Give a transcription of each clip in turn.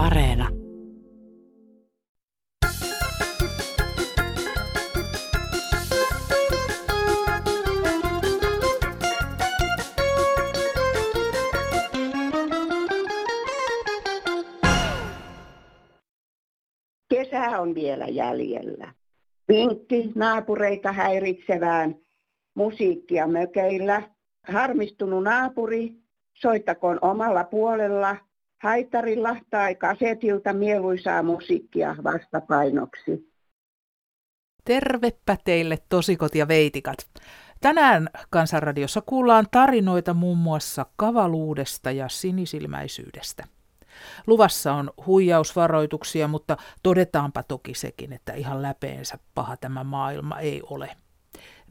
Areena. Kesä on vielä jäljellä. Vinkki naapureita häiritsevään musiikkia mökeillä. Harmistunut naapuri, soittakoon omalla puolella haitarilla tai kasetilta mieluisaa musiikkia vastapainoksi. Tervepä teille tosikot ja veitikat. Tänään Kansanradiossa kuullaan tarinoita muun muassa kavaluudesta ja sinisilmäisyydestä. Luvassa on huijausvaroituksia, mutta todetaanpa toki sekin, että ihan läpeensä paha tämä maailma ei ole.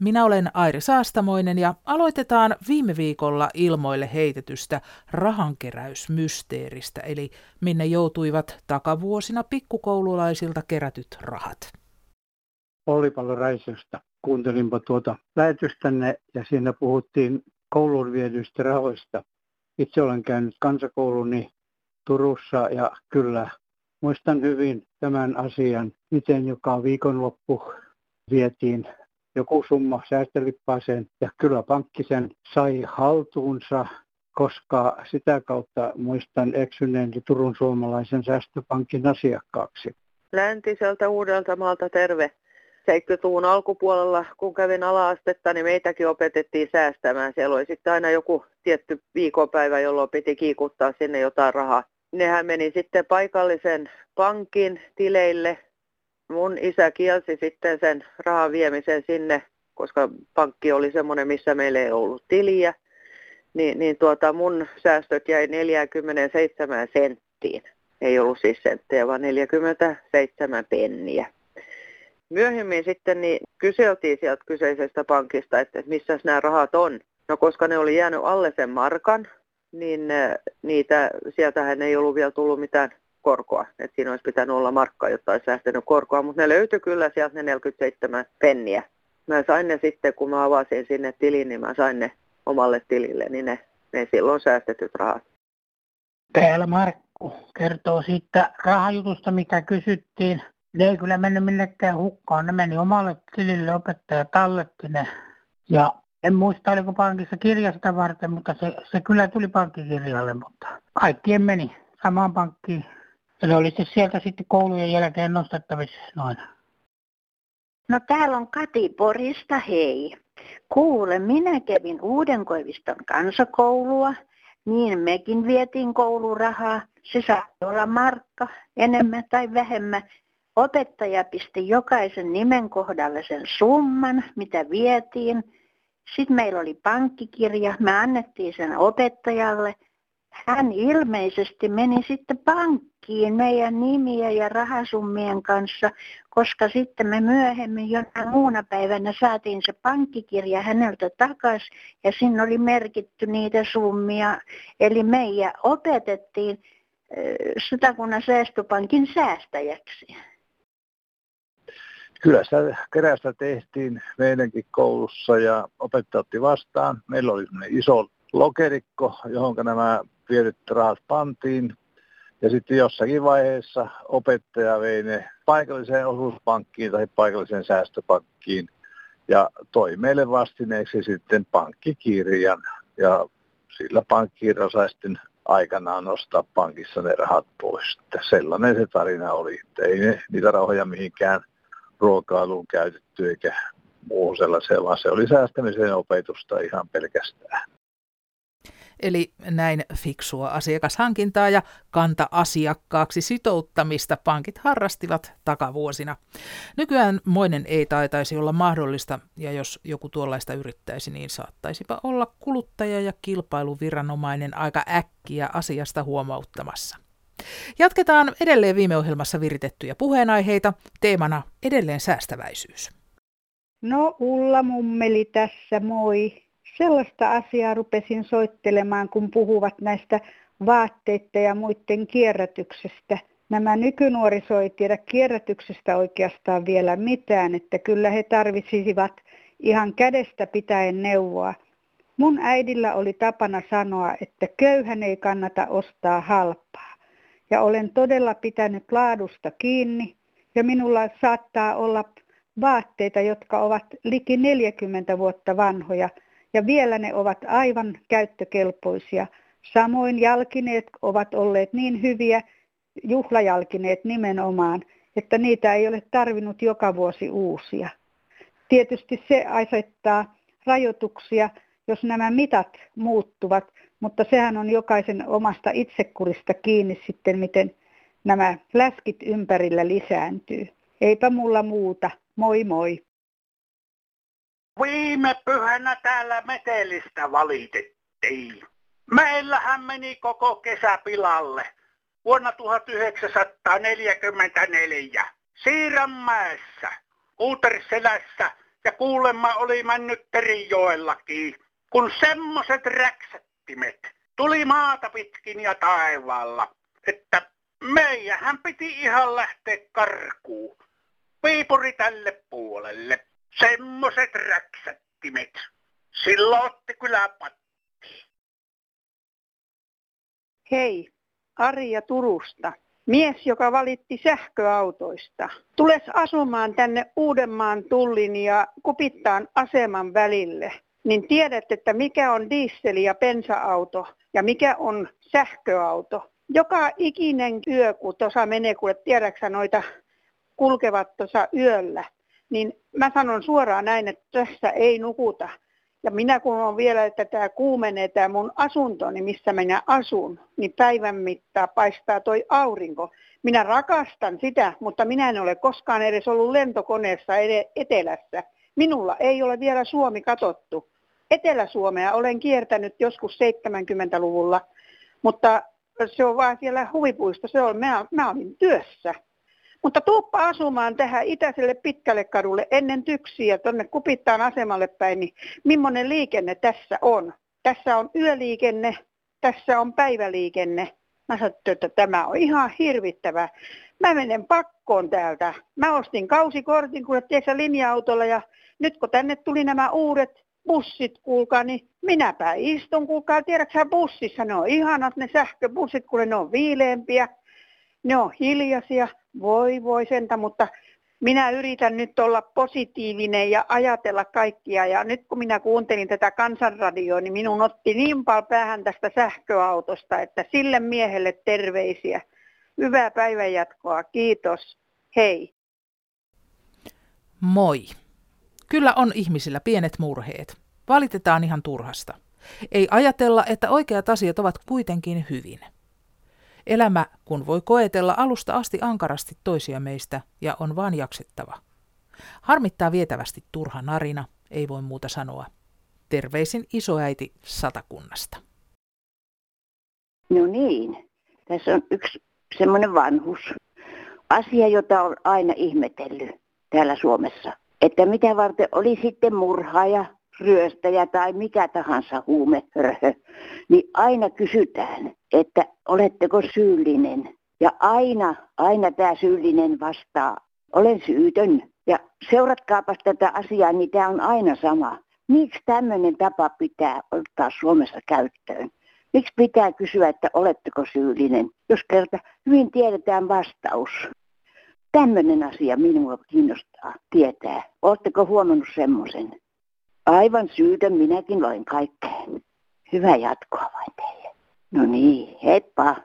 Minä olen Airi Saastamoinen ja aloitetaan viime viikolla ilmoille heitetystä rahankeräysmysteeristä, eli minne joutuivat takavuosina pikkukoululaisilta kerätyt rahat. Olli Raisiosta. Kuuntelinpa tuota lähetystänne ja siinä puhuttiin kouluun viedyistä rahoista. Itse olen käynyt kansakouluni Turussa ja kyllä muistan hyvin tämän asian, miten joka viikonloppu vietiin joku summa säästölippaaseen ja kyllä pankki sen sai haltuunsa, koska sitä kautta muistan eksyneen Turun suomalaisen säästöpankin asiakkaaksi. Läntiseltä Uudeltamaalta terve. 70-luvun alkupuolella, kun kävin ala-astetta, niin meitäkin opetettiin säästämään. Siellä oli sitten aina joku tietty viikonpäivä, jolloin piti kiikuttaa sinne jotain rahaa. Nehän meni sitten paikallisen pankin tileille mun isä kielsi sitten sen rahan viemisen sinne, koska pankki oli semmoinen, missä meillä ei ollut tiliä. Niin, niin tuota, mun säästöt jäi 47 senttiin. Ei ollut siis senttejä, vaan 47 penniä. Myöhemmin sitten niin kyseltiin sieltä kyseisestä pankista, että missä nämä rahat on. No koska ne oli jäänyt alle sen markan, niin äh, niitä, sieltähän ei ollut vielä tullut mitään korkoa. Et siinä olisi pitänyt olla markka, jotta olisi säästänyt korkoa, mutta ne löytyi kyllä sieltä ne 47 penniä. Mä sain ne sitten, kun mä avasin sinne tilin, niin mä sain ne omalle tilille, niin ne, ne silloin säästetyt rahat. Täällä Markku kertoo siitä rahajutusta, mikä kysyttiin. Ne ei kyllä mennyt minnekään hukkaan. Ne meni omalle tilille, opettaja talletti ne. Ja en muista, oliko pankissa kirjasta varten, mutta se, se kyllä tuli pankkikirjalle, mutta kaikkien meni samaan pankkiin ja oli sieltä sitten koulujen jälkeen nostettavissa noin. No täällä on Kati Porista, hei. Kuule, minä kävin Uudenkoiviston kansakoulua, niin mekin vietiin koulurahaa. Se saa olla markka, enemmän tai vähemmän. Opettaja pisti jokaisen nimen kohdalle sen summan, mitä vietiin. Sitten meillä oli pankkikirja, me annettiin sen opettajalle – hän ilmeisesti meni sitten pankkiin meidän nimiä ja rahasummien kanssa, koska sitten me myöhemmin jonain muuna päivänä saatiin se pankkikirja häneltä takaisin ja sinne oli merkitty niitä summia. Eli meidän opetettiin Satakunnan säästöpankin säästäjäksi. Kyllä sitä kerästä tehtiin meidänkin koulussa ja opettaja otti vastaan. Meillä oli iso lokerikko, johon nämä viedyt rahat pantiin. Ja sitten jossakin vaiheessa opettaja vei ne paikalliseen osuuspankkiin tai paikalliseen säästöpankkiin ja toi meille vastineeksi sitten pankkikirjan. Ja sillä pankkikirja sai sitten aikanaan nostaa pankissa ne rahat pois. Että sellainen se tarina oli. Että ei ne, niitä rahoja mihinkään ruokailuun käytetty eikä muuhun sellaiseen, vaan se oli säästämisen opetusta ihan pelkästään. Eli näin fiksua asiakashankintaa ja kanta-asiakkaaksi sitouttamista pankit harrastivat takavuosina. Nykyään moinen ei taitaisi olla mahdollista, ja jos joku tuollaista yrittäisi, niin saattaisipa olla kuluttaja- ja kilpailuviranomainen aika äkkiä asiasta huomauttamassa. Jatketaan edelleen viime ohjelmassa viritettyjä puheenaiheita, teemana edelleen säästäväisyys. No Ulla mummeli tässä, moi sellaista asiaa rupesin soittelemaan, kun puhuvat näistä vaatteiden ja muiden kierrätyksestä. Nämä nykynuoriso ei tiedä kierrätyksestä oikeastaan vielä mitään, että kyllä he tarvitsisivat ihan kädestä pitäen neuvoa. Mun äidillä oli tapana sanoa, että köyhän ei kannata ostaa halpaa. ja olen todella pitänyt laadusta kiinni ja minulla saattaa olla vaatteita, jotka ovat liki 40 vuotta vanhoja ja vielä ne ovat aivan käyttökelpoisia. Samoin jalkineet ovat olleet niin hyviä, juhlajalkineet nimenomaan, että niitä ei ole tarvinnut joka vuosi uusia. Tietysti se asettaa rajoituksia, jos nämä mitat muuttuvat, mutta sehän on jokaisen omasta itsekurista kiinni sitten, miten nämä läskit ympärillä lisääntyy. Eipä mulla muuta. Moi moi. Viime pyhänä täällä metelistä valitettiin. Meillähän meni koko kesä pilalle vuonna 1944 Siiranmäessä, Uuterselässä ja kuulemma oli mennyt Terijoellakin, kun semmoset räksättimet tuli maata pitkin ja taivaalla, että meijähän piti ihan lähteä karkuun. Piipuri tälle puolelle. Semmoset räksättimet. Silloin otti kyllä patti. Hei, Arja Turusta. Mies, joka valitti sähköautoista. Tules asumaan tänne Uudenmaan tullin ja kupittaan aseman välille. Niin tiedät, että mikä on diesel- ja bensa-auto ja mikä on sähköauto. Joka ikinen yö, kun tuossa menee, kun tiedäksä noita kulkevat tuossa yöllä, niin mä sanon suoraan näin, että tässä ei nukuta. Ja minä kun on vielä, että tämä kuumenee tämä mun asunto, niin missä minä asun, niin päivän mittaa paistaa toi aurinko. Minä rakastan sitä, mutta minä en ole koskaan edes ollut lentokoneessa etelässä. Minulla ei ole vielä Suomi katottu. Etelä-Suomea olen kiertänyt joskus 70-luvulla, mutta se on vaan siellä huvipuisto. Se on, mä, mä olin työssä. Mutta tuuppa asumaan tähän itäiselle pitkälle kadulle ennen tyksiä tuonne Kupittaan asemalle päin, niin millainen liikenne tässä on? Tässä on yöliikenne, tässä on päiväliikenne. Mä sanoin, että tämä on ihan hirvittävää. Mä menen pakkoon täältä. Mä ostin kausikortin, kun tiedätkö, linja-autolla ja nyt kun tänne tuli nämä uudet bussit, kuulkaa, niin minäpä istun, kuulkaa, tiedätkö bussissa, ne on ihanat ne sähköbussit, kun ne on viileempiä, ne on hiljaisia, voi voi sentä, mutta minä yritän nyt olla positiivinen ja ajatella kaikkia. Ja nyt kun minä kuuntelin tätä kansanradioa, niin minun otti niin paljon päähän tästä sähköautosta, että sille miehelle terveisiä. Hyvää päivänjatkoa. Kiitos. Hei. Moi. Kyllä on ihmisillä pienet murheet. Valitetaan ihan turhasta. Ei ajatella, että oikeat asiat ovat kuitenkin hyvin. Elämä, kun voi koetella alusta asti ankarasti toisia meistä ja on vaan jaksettava. Harmittaa vietävästi turha narina, ei voi muuta sanoa. Terveisin isoäiti satakunnasta. No niin, tässä on yksi semmoinen vanhus. Asia, jota on aina ihmetellyt täällä Suomessa. Että mitä varten oli sitten murhaaja, ryöstäjä tai mikä tahansa huumeröhö, niin aina kysytään, että oletteko syyllinen. Ja aina, aina tämä syyllinen vastaa, olen syytön. Ja seuratkaapas tätä asiaa, niin tämä on aina sama. Miksi tämmöinen tapa pitää ottaa Suomessa käyttöön? Miksi pitää kysyä, että oletteko syyllinen, jos kerta hyvin tiedetään vastaus? Tämmöinen asia minua kiinnostaa tietää. Oletteko huomannut semmoisen? Aivan syytön minäkin loin kaikkeen. Hyvää jatkoa vain teille. No niin, heippa.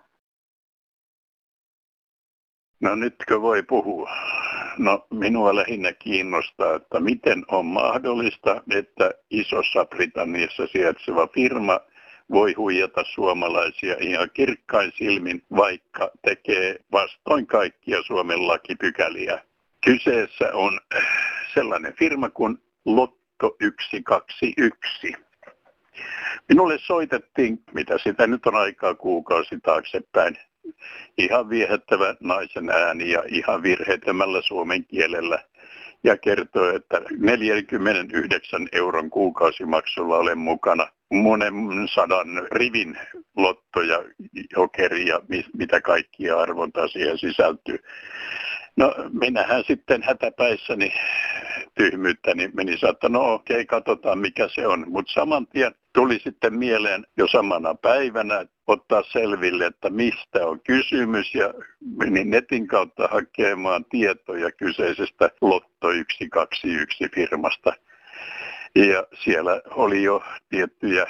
No nytkö voi puhua? No minua lähinnä kiinnostaa, että miten on mahdollista, että Isossa Britanniassa sijaitseva firma voi huijata suomalaisia ihan kirkkain silmin, vaikka tekee vastoin kaikkia Suomen lakipykäliä. Kyseessä on sellainen firma kuin Lot 121. Minulle soitettiin, mitä sitä nyt on aikaa kuukausi taaksepäin, ihan viehättävä naisen ääni ja ihan virheettömällä suomen kielellä ja kertoi, että 49 euron kuukausimaksulla olen mukana monen sadan rivin lottoja, jokeria, mitä kaikkia arvontaa siihen sisältyy. No minähän sitten hätäpäissäni tyhmyyttä, niin meni että no okei, katsotaan mikä se on. Mutta saman tien tuli sitten mieleen jo samana päivänä, ottaa selville, että mistä on kysymys ja menin netin kautta hakemaan tietoja kyseisestä Lotto 121 firmasta. Ja siellä oli jo tiettyjä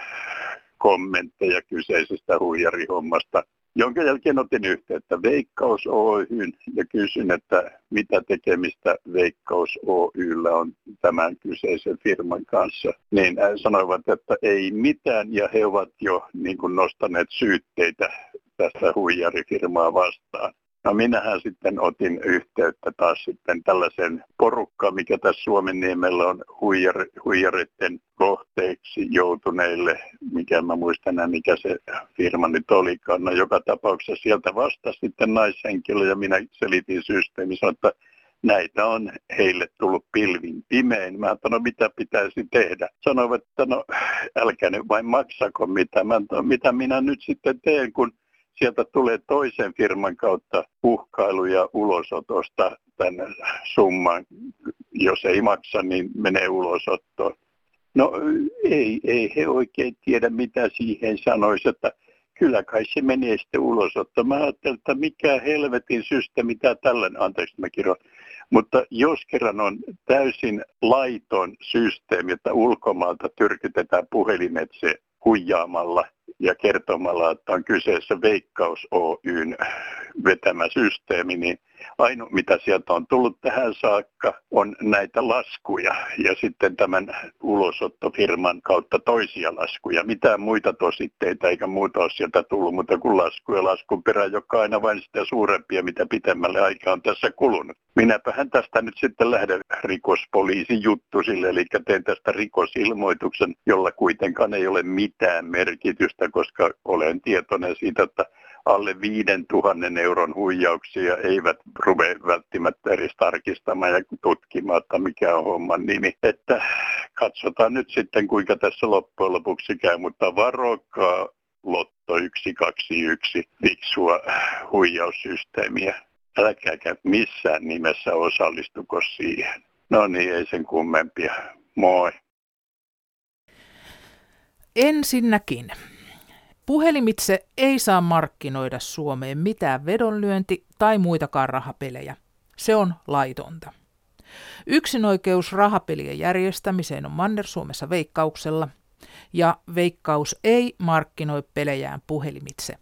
kommentteja kyseisestä huijarihommasta jonka jälkeen otin yhteyttä Veikkaus Oyhyn ja kysyn, että mitä tekemistä Veikkaus Oyllä on tämän kyseisen firman kanssa. Niin sanoivat, että ei mitään ja he ovat jo niin kuin nostaneet syytteitä tästä huijarifirmaa vastaan. No minähän sitten otin yhteyttä taas sitten tällaisen porukkaan, mikä tässä Suomen niemellä on huijar, huijaritten kohteeksi joutuneille, mikä mä muistan enää mikä se firma nyt olikaan. No joka tapauksessa sieltä vastasi sitten naishenkilö ja minä selitin systeemissä, että näitä on heille tullut pilvin pimein. Mä sanoin, no mitä pitäisi tehdä. Sanoivat, että no älkää nyt vain maksako mitä. Mä sanoin, mitä minä nyt sitten teen, kun sieltä tulee toisen firman kautta uhkailuja ulosotosta tänne summan. Jos ei maksa, niin menee ulosottoon. No ei, ei he oikein tiedä, mitä siihen sanoisi, että kyllä kai se menee sitten ulosotto. Mä ajattelin, että mikä helvetin systeemi tämä tällainen, anteeksi mä kirjoin. Mutta jos kerran on täysin laiton systeemi, että ulkomaalta tyrkytetään puhelimetse huijaamalla ja kertomalla, että on kyseessä Veikkaus Oyn vetämä systeemi, niin ainoa mitä sieltä on tullut tähän saakka on näitä laskuja ja sitten tämän ulosottofirman kautta toisia laskuja. Mitään muita tositteita eikä muuta ole sieltä tullut, mutta kun laskuja laskun perään, joka aina vain sitä suurempia, mitä pitemmälle aikaa on tässä kulunut. Minäpähän tästä nyt sitten lähden rikospoliisin juttu sille, eli teen tästä rikosilmoituksen, jolla kuitenkaan ei ole mitään merkitystä, koska olen tietoinen siitä, että alle 5000 euron huijauksia eivät rupea välttämättä edes tarkistamaan ja tutkimaan, että mikä on homman nimi. Että katsotaan nyt sitten, kuinka tässä loppujen lopuksi käy, mutta varokaa Lotto 121 fiksua huijaussysteemiä. Älkääkä missään nimessä osallistuko siihen. No niin, ei sen kummempia. Moi. Ensinnäkin Puhelimitse ei saa markkinoida Suomeen mitään vedonlyönti- tai muitakaan rahapelejä. Se on laitonta. Yksinoikeus rahapelien järjestämiseen on Manner-Suomessa veikkauksella, ja veikkaus ei markkinoi pelejään puhelimitse.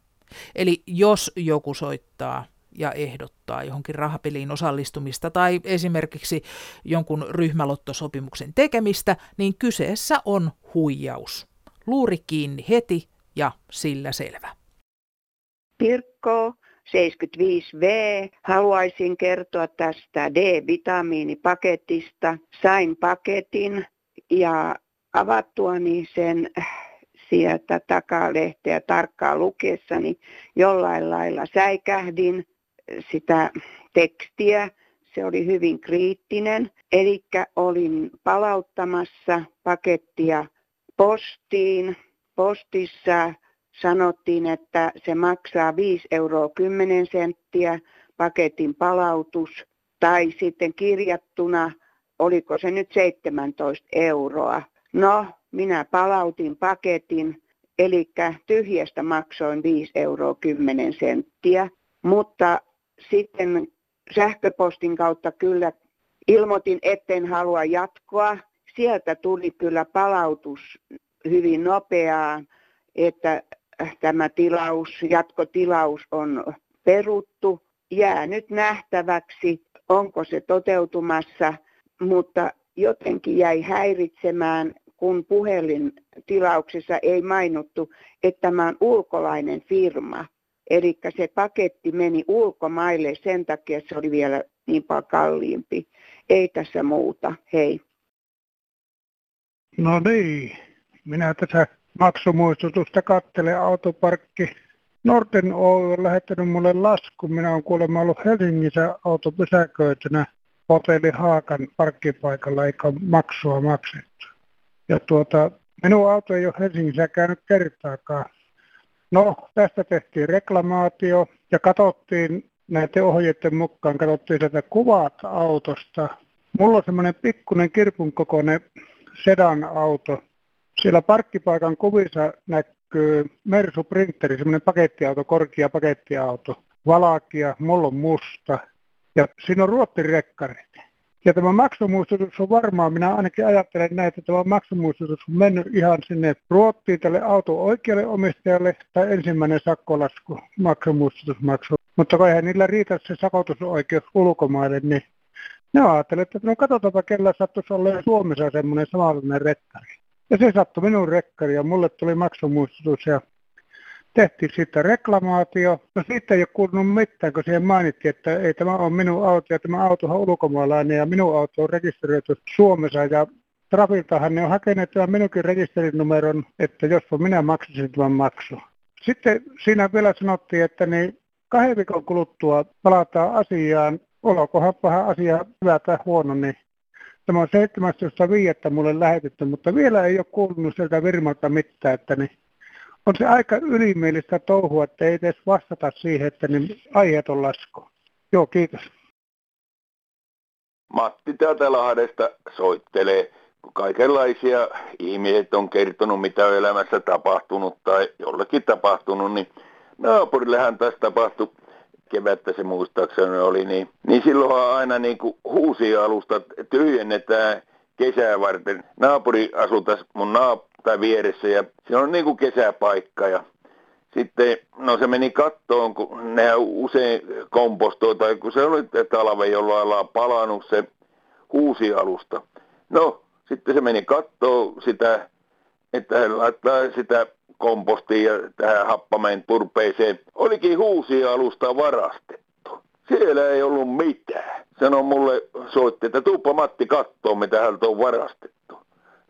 Eli jos joku soittaa ja ehdottaa johonkin rahapeliin osallistumista tai esimerkiksi jonkun ryhmälottosopimuksen tekemistä, niin kyseessä on huijaus. Luuri kiinni heti ja sillä selvä. Pirkko 75V. Haluaisin kertoa tästä D-vitamiinipaketista. Sain paketin ja avattuani sen sieltä takalehteä tarkkaan lukeessani jollain lailla säikähdin sitä tekstiä. Se oli hyvin kriittinen. Eli olin palauttamassa pakettia postiin postissa sanottiin, että se maksaa 5 euroa 10 senttiä paketin palautus tai sitten kirjattuna, oliko se nyt 17 euroa. No, minä palautin paketin, eli tyhjästä maksoin 5 euroa 10 senttiä, mutta sitten sähköpostin kautta kyllä ilmoitin, etten halua jatkoa. Sieltä tuli kyllä palautus hyvin nopeaa, että tämä tilaus, jatkotilaus on peruttu. Jää nyt nähtäväksi, onko se toteutumassa, mutta jotenkin jäi häiritsemään, kun puhelintilauksessa ei mainittu, että tämä on ulkolainen firma. Eli se paketti meni ulkomaille, sen takia se oli vielä niin paljon kalliimpi. Ei tässä muuta. Hei. No niin, minä tässä maksumuistutusta kattelen autoparkki. Norten Oy on lähettänyt mulle lasku. Minä olen kuulemma ollut Helsingissä autopysäköitynä hotelli Haakan parkkipaikalla eikä maksua maksettu. Ja tuota, minun auto ei ole Helsingissä käynyt kertaakaan. No, tästä tehtiin reklamaatio ja katsottiin näiden ohjeiden mukaan, katsottiin tätä kuvat autosta. Mulla on semmoinen pikkuinen kirpun kokoinen sedan auto, siellä parkkipaikan kuvissa Mersu Printeri, semmoinen pakettiauto, korkea pakettiauto. Valakia, mulla on musta. Ja siinä on ruottirekkarit. Ja tämä maksumuistutus on varmaan, minä ainakin ajattelen näin, että tämä maksumuistutus on mennyt ihan sinne Ruottiin tälle auton oikealle omistajalle tai ensimmäinen sakkolasku, maksumuistutusmaksu. Mutta eihän niillä riitä se sakotusoikeus ulkomaille, niin ne ajattelee, että no katsotaanpa, kellä sattuisi olla Suomessa semmoinen samanlainen rekkari. Ja se sattui minun rekkari ja mulle tuli maksumuistutus ja tehtiin siitä reklamaatio. No siitä ei ole kuulunut mitään, kun siihen mainittiin, että ei tämä ole minun auto ja tämä auto on ulkomaalainen ja minun auto on rekisteröity Suomessa ja Trafiltahan ne on hakeneet tämän minunkin rekisterinumeron, että jos minä maksasin tämän maksu. Sitten siinä vielä sanottiin, että niin kahden viikon kuluttua palataan asiaan, olkohan vähän asia hyvä tai huono, niin tämä on 17.5. mulle lähetetty, mutta vielä ei ole kuulunut sieltä firmalta mitään, että niin on se aika ylimielistä touhua, että ei edes vastata siihen, että niin aiheet on lasku. Joo, kiitos. Matti täältä Lahdesta soittelee. Kaikenlaisia ihmiset on kertonut, mitä on elämässä tapahtunut tai jollekin tapahtunut, niin naapurillehän tässä tapahtui kevättä se muistaakseni oli, niin, niin silloinhan aina niin kuin alusta tyhjennetään kesää varten. Naapuri asui tässä mun naap- tai vieressä ja se on niin kuin kesäpaikka ja sitten, no se meni kattoon, kun ne usein kompostoi, tai kun se oli talve, jolloin ollaan palannut se alusta. No, sitten se meni kattoon sitä, että laittaa sitä kompostiin ja tähän happameen turpeeseen. Olikin alusta varastettu. Siellä ei ollut mitään. Sano mulle, soitti, että tuuppa Matti kattoo, mitä hän on varastettu.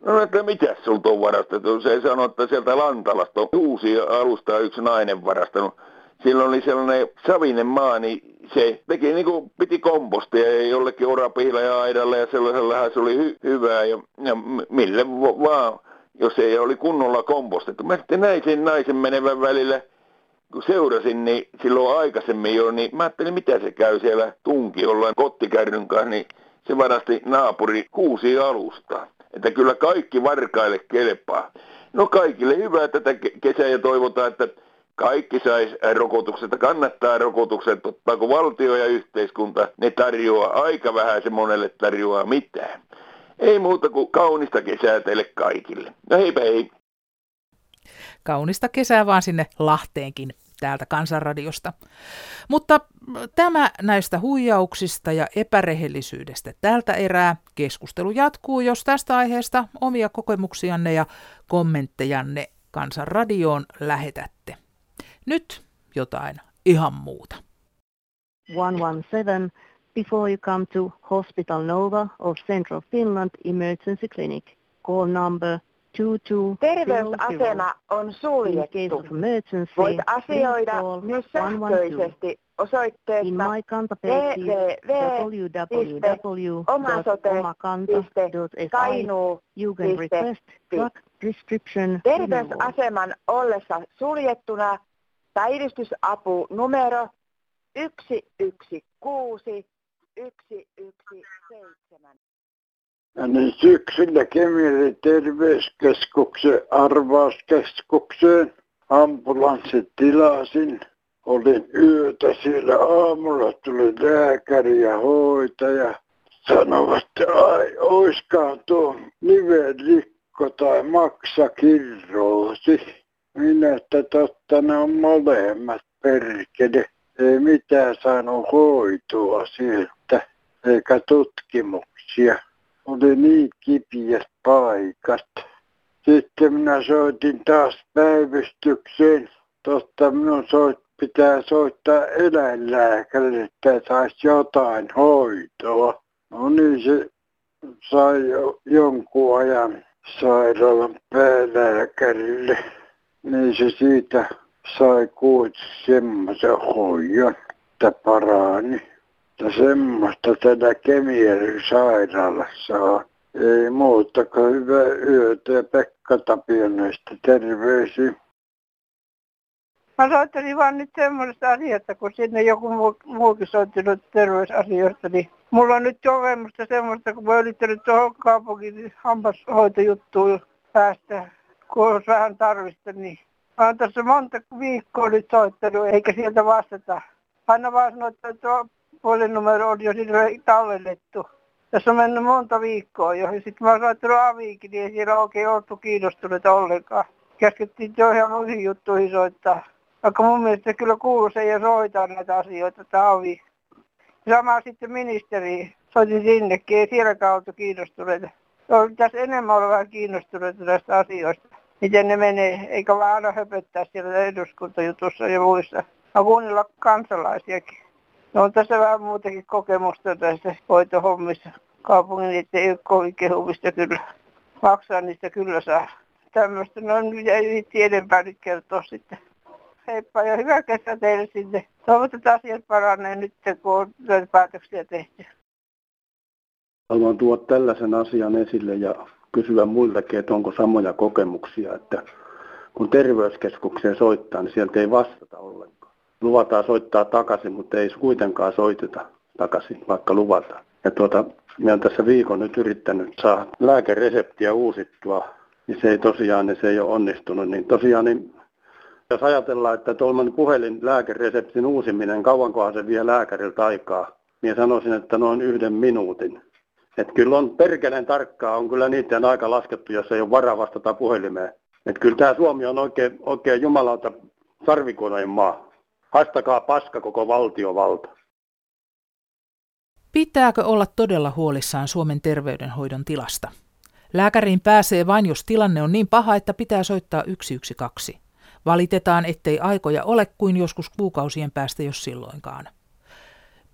No että mitä sulta on varastettu? Se sanoi, että sieltä Lantalasta on uusi alusta yksi nainen varastanut. Silloin oli sellainen savinen maa, niin se teki niin kuin piti kompostia jollekin orapihilla ja aidalle ja sellaisellahan se oli hy- hyvää ja, ja mille vaan, jos ei oli kunnolla kompostettu. Mä sitten näin sen naisen menevän välillä, kun seurasin, niin silloin aikaisemmin jo, niin mä ajattelin, mitä se käy siellä tunkiolla kottikärryn kanssa, niin se varasti naapuri kuusi alusta. Että kyllä kaikki varkaille kelpaa. No kaikille hyvää tätä kesää ja toivotaan, että kaikki sais rokotukset. Kannattaa rokotukset ottaa, kun valtio ja yhteiskunta ne tarjoaa aika vähän se monelle tarjoaa mitään. Ei muuta kuin kaunista kesää teille kaikille. No heipä hei. Kaunista kesää vaan sinne Lahteenkin täältä Kansanradiosta. Mutta tämä näistä huijauksista ja epärehellisyydestä tältä erää. Keskustelu jatkuu, jos tästä aiheesta omia kokemuksianne ja kommenttejanne Kansanradioon lähetätte. Nyt jotain ihan muuta. 117 before you come to Hospital Nova of Central Finland Emergency Clinic. Call number Terveysasema on suljettu. Voit asioida myös sähköisesti osoitteesta www.omasote.kainu.fi. Terveysaseman ollessa suljettuna päivystysapu numero 116 117. Ja niin syksyllä Kemirin terveyskeskuksen arvauskeskukseen ambulanssit tilasin. Olin yötä siellä aamulla, tuli lääkäri ja hoitaja. Sanovat, että ai, oiskaan tuo nivelrikko tai maksakirroosi. Minä, että totta ne on molemmat perkele. Ei mitään saanut hoitoa sieltä, eikä tutkimuksia oli niin kipiät paikat. Sitten minä soitin taas päivystykseen. Totta minun soit, pitää soittaa eläinlääkärille, että saisi jotain hoitoa. No niin se sai jo jonkun ajan sairaalan päälääkärille. Niin se siitä sai kuitenkin semmoisen hoidon, että parani. Ja semmoista tällä Kemijärven sairaalassa on. Ei muuta kuin hyvää yötä ja Pekka Tapioneista terveisiä. Mä soittelin vaan nyt semmoista asiasta, kun sinne joku muu, muukin soittanut terveysasioista, niin mulla on nyt kokemusta semmoista, kun mä yrittänyt tuohon kaupungin hammashoitojuttuun päästä, kun olisi vähän tarvista, niin Mä oon tässä monta viikkoa nyt soittanut, eikä sieltä vastata. Aina vaan sanoo, että tuo puhelinnumero on jo sinne tallennettu. Tässä on mennyt monta viikkoa jo. Ja sitten mä oon soittanut Aviikin, niin ei siellä oikein oltu kiinnostuneita ollenkaan. Käskettiin jo ihan muihin juttuihin soittaa. Vaikka mun mielestä kyllä kuuluu se ja soittaa näitä asioita, tämä Avi. Sama sitten ministeri. Soitin sinnekin, ei sielläkään oltu kiinnostuneita. Tässä enemmän olla vähän kiinnostuneita näistä asioista. Miten ne menee, eikä vaan aina höpöttää siellä eduskuntajutussa ja muissa. Mä kuunnella kansalaisiakin. No on tässä vähän muutakin kokemusta tässä hoitohommissa. Kaupungin niitä ei ole kovin kehumista kyllä. Maksaa niistä kyllä saa. Tämmöistä, no ei viitti enempää nyt kertoa sitten. Heippa ja hyvää kesää teille sinne. Toivottavasti asiat paranee nyt, kun on päätöksiä tehty. Haluan tuoda tällaisen asian esille ja kysyä muiltakin, että onko samoja kokemuksia, että kun terveyskeskukseen soittaa, niin sieltä ei vastata ollenkaan. Luvataan soittaa takaisin, mutta ei kuitenkaan soiteta takaisin, vaikka luvataan. Ja tuota, minä olen tässä viikon nyt yrittänyt saada lääkereseptiä uusittua, niin se ei tosiaan, niin se ei ole onnistunut. Niin tosiaan, niin jos ajatellaan, että tuollainen puhelin lääkereseptin uusiminen, kauankohan se vie lääkäriltä aikaa, niin sanoisin, että noin yhden minuutin. Et kyllä on perkeleen tarkkaa, on kyllä niiden aika laskettu, jos ei ole varaa vastata puhelimeen. Et kyllä tämä Suomi on oikein, oikein jumalauta sarvikoneen maa. Haistakaa paska koko valtiovalta. Pitääkö olla todella huolissaan Suomen terveydenhoidon tilasta? Lääkäriin pääsee vain, jos tilanne on niin paha, että pitää soittaa 112. Valitetaan, ettei aikoja ole kuin joskus kuukausien päästä, jos silloinkaan.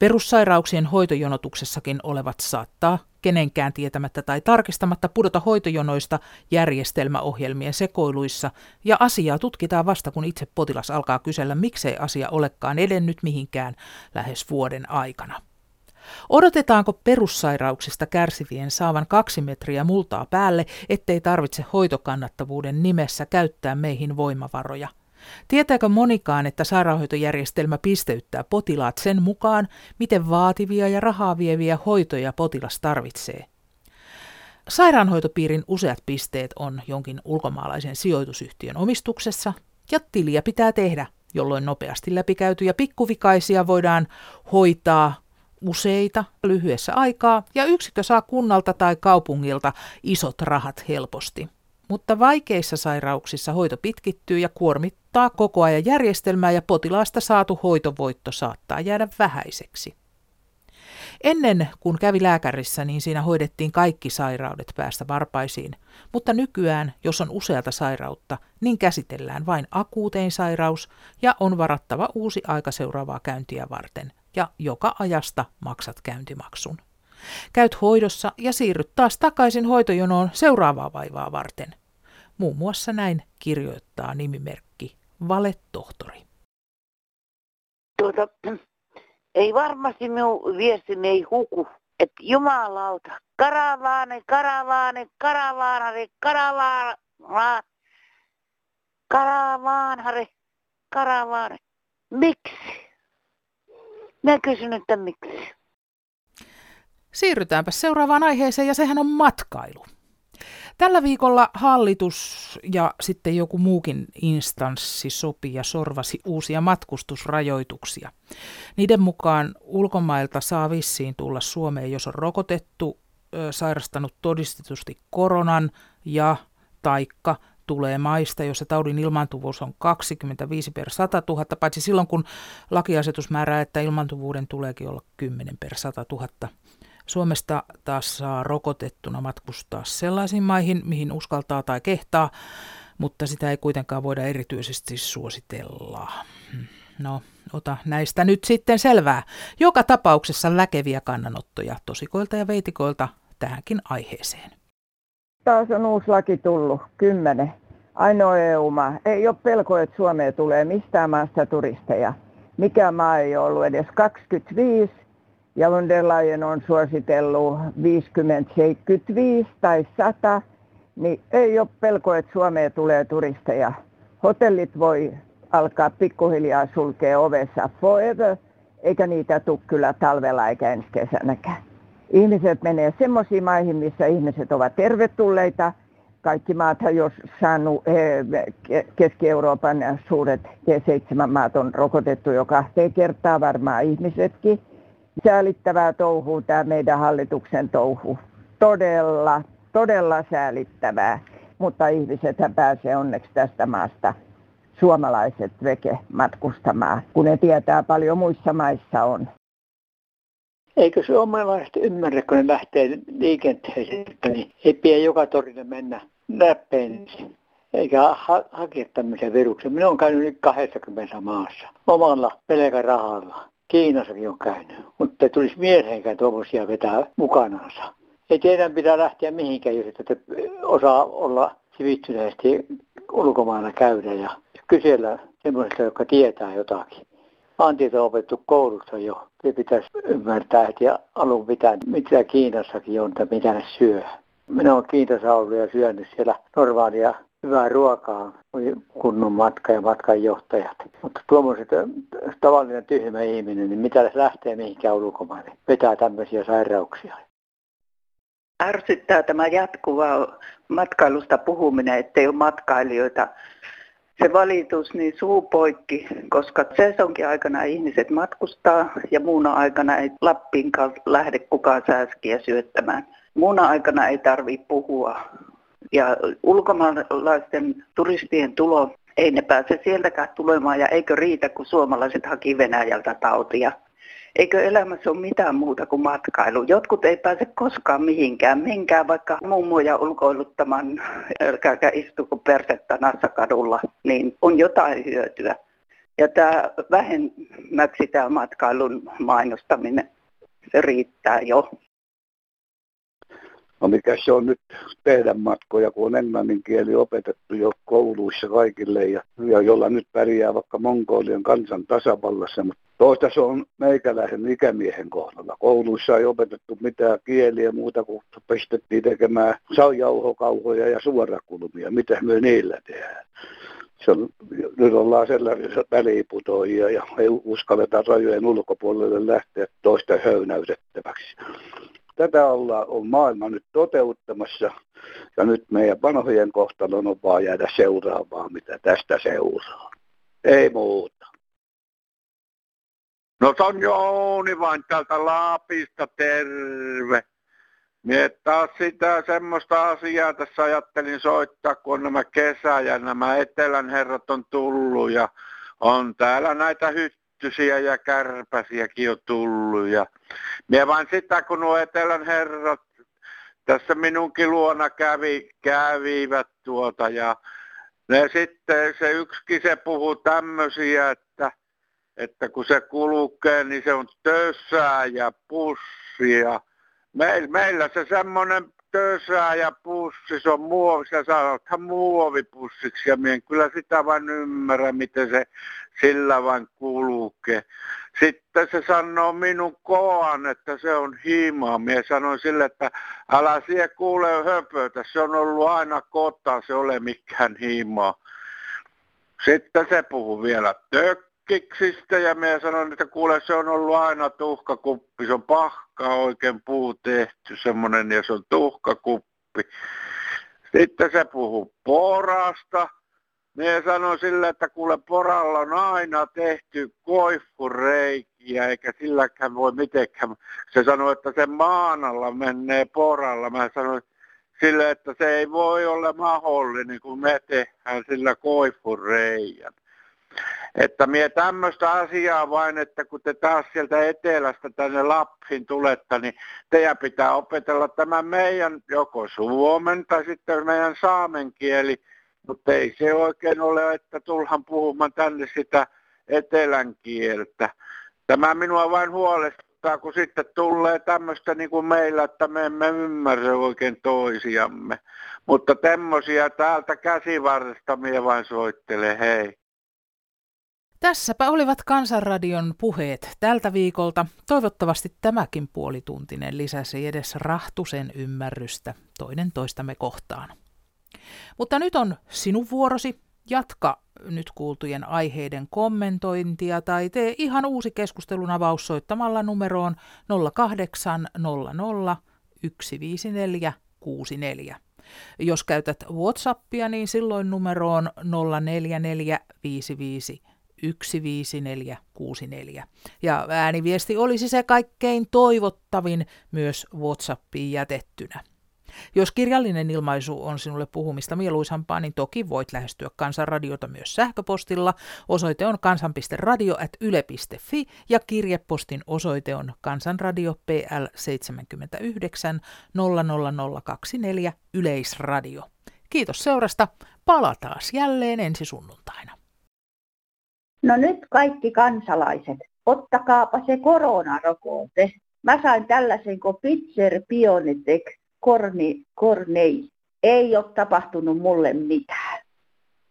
Perussairauksien hoitojonotuksessakin olevat saattaa, kenenkään tietämättä tai tarkistamatta, pudota hoitojonoista järjestelmäohjelmien sekoiluissa, ja asiaa tutkitaan vasta, kun itse potilas alkaa kysellä, miksei asia olekaan edennyt mihinkään lähes vuoden aikana. Odotetaanko perussairauksista kärsivien saavan kaksi metriä multaa päälle, ettei tarvitse hoitokannattavuuden nimessä käyttää meihin voimavaroja – Tietääkö monikaan, että sairaanhoitojärjestelmä pisteyttää potilaat sen mukaan, miten vaativia ja rahaa vieviä hoitoja potilas tarvitsee? Sairaanhoitopiirin useat pisteet on jonkin ulkomaalaisen sijoitusyhtiön omistuksessa, ja tiliä pitää tehdä, jolloin nopeasti läpikäytyjä pikkuvikaisia voidaan hoitaa useita lyhyessä aikaa, ja yksikö saa kunnalta tai kaupungilta isot rahat helposti mutta vaikeissa sairauksissa hoito pitkittyy ja kuormittaa koko ajan järjestelmää ja potilaasta saatu hoitovoitto saattaa jäädä vähäiseksi. Ennen kun kävi lääkärissä, niin siinä hoidettiin kaikki sairaudet päästä varpaisiin, mutta nykyään, jos on useata sairautta, niin käsitellään vain akuutein sairaus ja on varattava uusi aika seuraavaa käyntiä varten, ja joka ajasta maksat käyntimaksun. Käyt hoidossa ja siirryt taas takaisin hoitojonoon seuraavaa vaivaa varten. Muun muassa näin kirjoittaa nimimerkki Valetohtori. Tuota, ei varmasti minun viestini ei huku. Että jumalauta, karavaane, karavaane, karavaanare, karavaana, karavaanare, karavaane. Miksi? Mä kysyn, että miksi. Siirrytäänpä seuraavaan aiheeseen ja sehän on matkailu. Tällä viikolla hallitus ja sitten joku muukin instanssi sopi ja sorvasi uusia matkustusrajoituksia. Niiden mukaan ulkomailta saa vissiin tulla Suomeen, jos on rokotettu, sairastanut todistetusti koronan ja taikka tulee maista, jossa taudin ilmaantuvuus on 25 per 100 000, paitsi silloin kun lakiasetus määrää, että ilmaantuvuuden tuleekin olla 10 per 100 000 Suomesta taas saa rokotettuna matkustaa sellaisiin maihin, mihin uskaltaa tai kehtaa, mutta sitä ei kuitenkaan voida erityisesti suositella. No, ota näistä nyt sitten selvää. Joka tapauksessa läkeviä kannanottoja tosikoilta ja veitikoilta tähänkin aiheeseen. Taas on uusi laki tullut, kymmenen. Ainoa EU-maa. Ei ole pelko, että Suomeen tulee mistään maasta turisteja. Mikä maa ei ollut edes 25 ja von on suositellut 50, 75 tai 100, niin ei ole pelko, että Suomeen tulee turisteja. Hotellit voi alkaa pikkuhiljaa sulkea ovessa forever, eikä niitä tule kyllä talvella eikä ensi kesänäkään. Ihmiset menee semmoisiin maihin, missä ihmiset ovat tervetulleita, kaikki maat, jos saanut Keski-Euroopan suuret G7-maat on rokotettu jo kahteen kertaa, varmaan ihmisetkin. Säälittävää touhuu tämä meidän hallituksen touhu. Todella, todella säälittävää, mutta ihmiset pääsee onneksi tästä maasta suomalaiset veke matkustamaan, kun ne tietää paljon muissa maissa on. Eikö suomalaiset ymmärrä, kun ne lähtee liikenteeseen, niin ei pidä joka torille mennä näppeen eikä ha- hakea tämmöisiä viruksia. Minä olen käynyt nyt 20 maassa omalla rahalla. Kiinassakin on käynyt, mutta ei tulisi mieleenkään tuommoisia vetää mukanaansa. Ei teidän pitää lähteä mihinkään, jos ette osaa olla sivistyneesti ulkomailla käydä ja kysellä semmoista, joka tietää jotakin. Maantieto on opettu koulussa jo. Se pitäisi ymmärtää heti alun pitää, mitä Kiinassakin on, mitä ne syö. Minä olen Kiinassa ollut ja syönyt siellä normaalia hyvää ruokaa, kunnon matka ja matkanjohtajat. Mutta tuommoiset tavallinen tyhmä ihminen, niin mitä lähtee mihinkään ulkomaille, vetää tämmöisiä sairauksia. Ärsyttää tämä jatkuva matkailusta puhuminen, ettei ole matkailijoita se valitus niin suu poikki, koska sesonkin aikana ihmiset matkustaa ja muuna aikana ei Lappiinkaan lähde kukaan sääskiä syöttämään. Muuna aikana ei tarvitse puhua. Ja ulkomaalaisten turistien tulo, ei ne pääse sieltäkään tulemaan ja eikö riitä, kun suomalaiset haki Venäjältä tautia. Eikö elämässä ole mitään muuta kuin matkailu? Jotkut ei pääse koskaan mihinkään. Menkää vaikka mummoja ulkoiluttamaan, älkääkä istuko persettä kadulla, niin on jotain hyötyä. Ja tämä vähemmäksi tämä matkailun mainostaminen, se riittää jo. No mikä se on nyt tehdä matkoja, kun on englannin kieli opetettu jo kouluissa kaikille ja, ja jolla nyt pärjää vaikka Mongolian kansan tasavallassa, mutta toista se on meikäläisen ikämiehen kohdalla. Kouluissa ei opetettu mitään kieliä muuta kuin pistettiin tekemään saujauhokauhoja ja suorakulmia. Mitä me niillä tehdään? Se on, nyt ollaan sellaisessa väliputoijia ja ei uskalleta rajojen ulkopuolelle lähteä toista höynäytettäväksi tätä ollaan, on maailma nyt toteuttamassa ja nyt meidän vanhojen kohtalon on vaan jäädä seuraavaan, mitä tästä seuraa. Ei muuta. No on Jouni vain täältä Laapista, terve. Mie taas sitä semmoista asiaa tässä ajattelin soittaa, kun on nämä kesä ja nämä etelän herrat on tullut ja on täällä näitä hyttysiä ja kärpäsiäkin jo tullut ja Mie vain sitä, kun nuo etelän herrat tässä minunkin luona kävi, kävivät tuota ja ne sitten se yksikin se puhuu tämmöisiä, että, että kun se kulkee, niin se on tössää ja pussia. Meil, meillä se semmoinen tösää ja pussi, se on muovi, sä sanothan muovipussiksi ja minä kyllä sitä vain ymmärrä, miten se sillä vain kulkee. Sitten se sanoo minun koan, että se on hiimaa. Mie sanoin sille, että älä sie kuule höpötä, se on ollut aina kota, se ole mikään hiimaa. Sitten se puhuu vielä tökkiksistä ja minä sanoin, että kuule se on ollut aina tuhkakuppi, se on pahka oikein puu tehty semmoinen ja se on tuhkakuppi. Sitten se puhuu porasta minä sanoin sille, että kuule poralla on aina tehty koiffureikiä, eikä silläkään voi mitenkään. Se sanoi, että se maanalla menee poralla. Mä sanoin sille, että se ei voi olla mahdollinen, kun me tehdään sillä koiffureijän. Että mie tämmöistä asiaa vain, että kun te taas sieltä etelästä tänne Lappiin tulette, niin teidän pitää opetella tämä meidän joko suomen tai sitten meidän saamen kieli, mutta ei se oikein ole, että tulhan puhumaan tänne sitä etelän kieltä. Tämä minua vain huolestuttaa, kun sitten tulee tämmöistä niin kuin meillä, että me emme ymmärrä oikein toisiamme. Mutta temmosia täältä käsivarresta mie vain soittele, hei. Tässäpä olivat Kansanradion puheet tältä viikolta. Toivottavasti tämäkin puolituntinen lisäsi edes rahtusen ymmärrystä toinen toistamme kohtaan. Mutta nyt on sinun vuorosi. Jatka nyt kuultujen aiheiden kommentointia tai tee ihan uusi keskustelun avaus soittamalla numeroon 0800 154 64. Jos käytät WhatsAppia, niin silloin numero on 04455 15464. Ja ääniviesti olisi se kaikkein toivottavin myös WhatsAppiin jätettynä. Jos kirjallinen ilmaisu on sinulle puhumista mieluisampaa, niin toki voit lähestyä Kansanradiota myös sähköpostilla. Osoite on kansan.radio.yle.fi ja kirjepostin osoite on Kansanradio PL 79 00024 Yleisradio. Kiitos seurasta. Palataan jälleen ensi sunnuntaina. No nyt kaikki kansalaiset, ottakaapa se koronarokote. Mä sain tällaisen kuin Pfizer Biontech korni, kornei. Ei ole tapahtunut mulle mitään.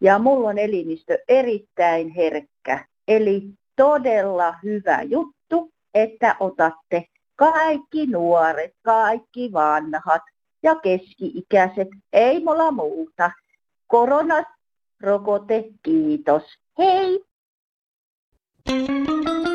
Ja mulla on elimistö erittäin herkkä. Eli todella hyvä juttu, että otatte kaikki nuoret, kaikki vanhat ja keski-ikäiset. Ei mulla muuta. Koronarokote, kiitos. Hei! Thank you.